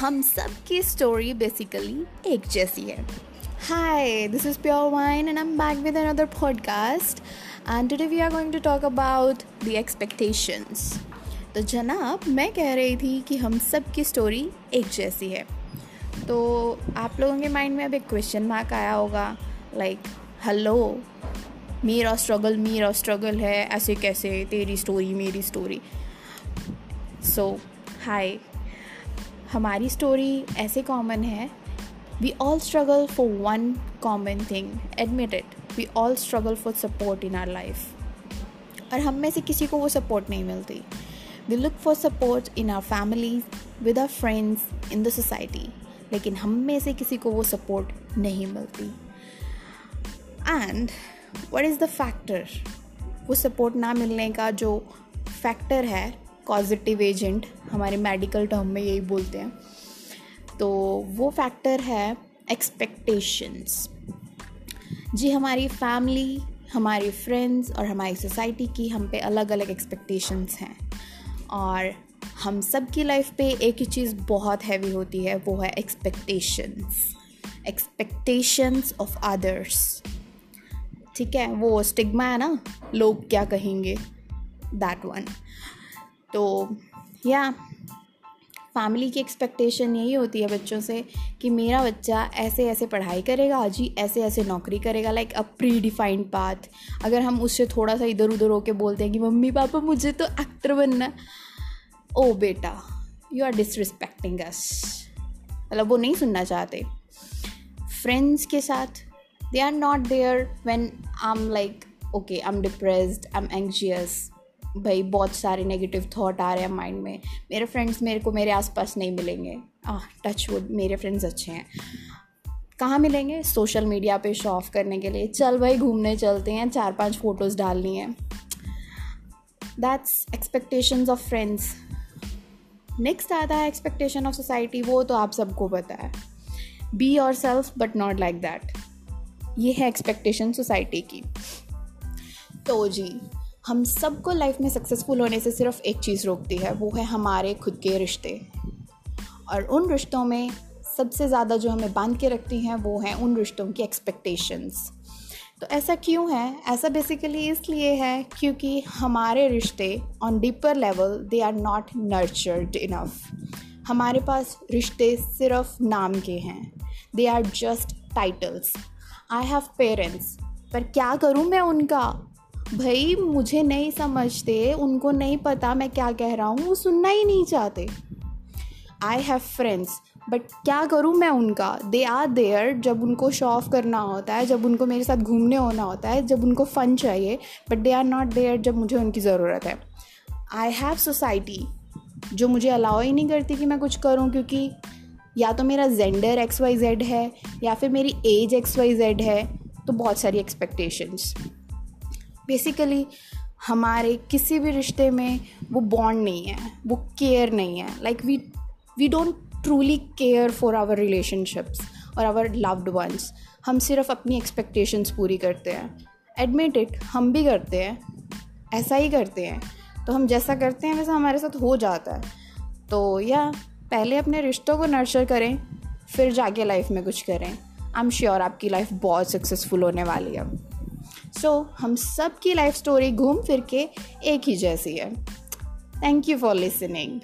हम सब की स्टोरी बेसिकली एक जैसी है। Hi this is pure wine and I am back with another podcast and today we are going to talk about the expectations तो जनाब, मैं कह रही थी कि हम सब की स्टोरी एक जैसी है। तो आप लोगों के माइंड में अब एक क्वेश्चन मार्क आया होगा लाइक हेलो मेरा स्ट्रगल मेरा स्ट्रगल है, ऐसे कैसे, तेरी स्टोरी मेरी स्टोरी सो हाय हमारी स्टोरी ऐसे कॉमन है। We all struggle for one common thing admit it we all struggle for support in our life और हम में से किसी को वो सपोर्ट नहीं मिलती। We look for support in our family with our friends in the society लेकिन हम में से किसी को वो सपोर्ट नहीं मिलती। And what is the factor वो सपोर्ट ना मिलने का जो फैक्टर है पॉजिटिव एजेंट हमारे मेडिकल टर्म में यही बोलते हैं। तो वो फैक्टर है एक्सपेक्टेशंस जी, हमारी फैमिली हमारे फ्रेंड्स और हमारी सोसाइटी की हम पे अलग अलग एक्सपेक्टेशंस हैं। और हम सब की लाइफ पे एक ही चीज़ बहुत हैवी होती है, वो है एक्सपेक्टेशंस एक्सपेक्टेशंस ऑफ़ अदर्स ठीक है? वो स्टिग्मा है ना? लोग क्या कहेंगे? दैट वन तो या फैमिली की एक्सपेक्टेशन यही होती है बच्चों से कि मेरा बच्चा ऐसे ऐसे पढ़ाई करेगा जी ऐसे ऐसे नौकरी करेगा like a predefined path अगर हम उससे थोड़ा सा इधर उधर होके बोलते हैं कि मम्मी पापा मुझे तो एक्टर बनना, ओ बेटा यू आर डिसरिस्पेक्टिंग अस मतलब वो नहीं सुनना चाहते. फ्रेंड्स के साथ they are not there when I am like okay I am depressed I am anxious भाई बहुत सारे नेगेटिव थॉट आ रहे हैं माइंड में। मेरे फ्रेंड्स मेरे को मेरे आसपास नहीं मिलेंगे। आह टच वुड मेरे फ्रेंड्स अच्छे हैं। कहाँ मिलेंगे? सोशल मीडिया पे शो ऑफ़ करने के लिए। चल भाई, घूमने चलते हैं। चार पाँच फ़ोटोज़ डालनी है। That's expectations of friends next आता है एक्सपेक्टेशन ऑफ़ सोसाइटी वो तो आप सबको पता है। Be yourself but not like that ये है एक्सपेक्टेशन सोसाइटी की। तो जी हम सबको लाइफ में सक्सेसफुल होने से सिर्फ़ एक चीज़ रोकती है, वो है हमारे खुद के रिश्ते। और उन रिश्तों में सबसे ज़्यादा जो हमें बाँध के रखती हैं, वो हैं उन रिश्तों की एक्सपेक्टेशंस तो ऐसा क्यों है? ऐसा बेसिकली इसलिए है क्योंकि हमारे रिश्ते on deeper level they are not nurtured enough हमारे पास रिश्ते सिर्फ़ नाम के हैं। They are just titles I have parents पर क्या करूँ मैं उनका? भाई, मुझे नहीं समझते, उनको नहीं पता मैं क्या कह रहा हूँ, वो सुनना ही नहीं चाहते। आई हैव फ्रेंड्स बट क्या करूँ मैं उनका? दे आर देयर जब उनको शो ऑफ़ करना होता है, जब उनको मेरे साथ घूमने होना होता है, जब उनको फ़न चाहिए but they are not there जब मुझे उनकी ज़रूरत है। आई हैव सोसाइटी जो मुझे अलाउ ही नहीं करती कि मैं कुछ करूँ, क्योंकि या तो मेरा जेंडर एक्स वाई जेड है, या फिर मेरी एज एक्स वाई जेड है तो बहुत सारी एक्सपेक्टेशंस बेसिकली हमारे किसी भी रिश्ते में वो बॉन्ड नहीं है, वो केयर नहीं है. Like we we don't truly care for our relationships और आवर लव्ड वंस हम सिर्फ़ अपनी एक्सपेक्टेशंस पूरी करते हैं. एडमिट इट हम भी करते हैं. ऐसा ही करते हैं. तो हम जैसा करते हैं, वैसा हमारे साथ हो जाता है. तो या, पहले अपने रिश्तों को नर्चर करें, फिर जाके लाइफ में कुछ करें. आई एम श्योर आपकी लाइफ बहुत सक्सेसफुल होने वाली है. सो so, हम सब की लाइफ स्टोरी घूम फिर के एक ही जैसी है। Thank you for listening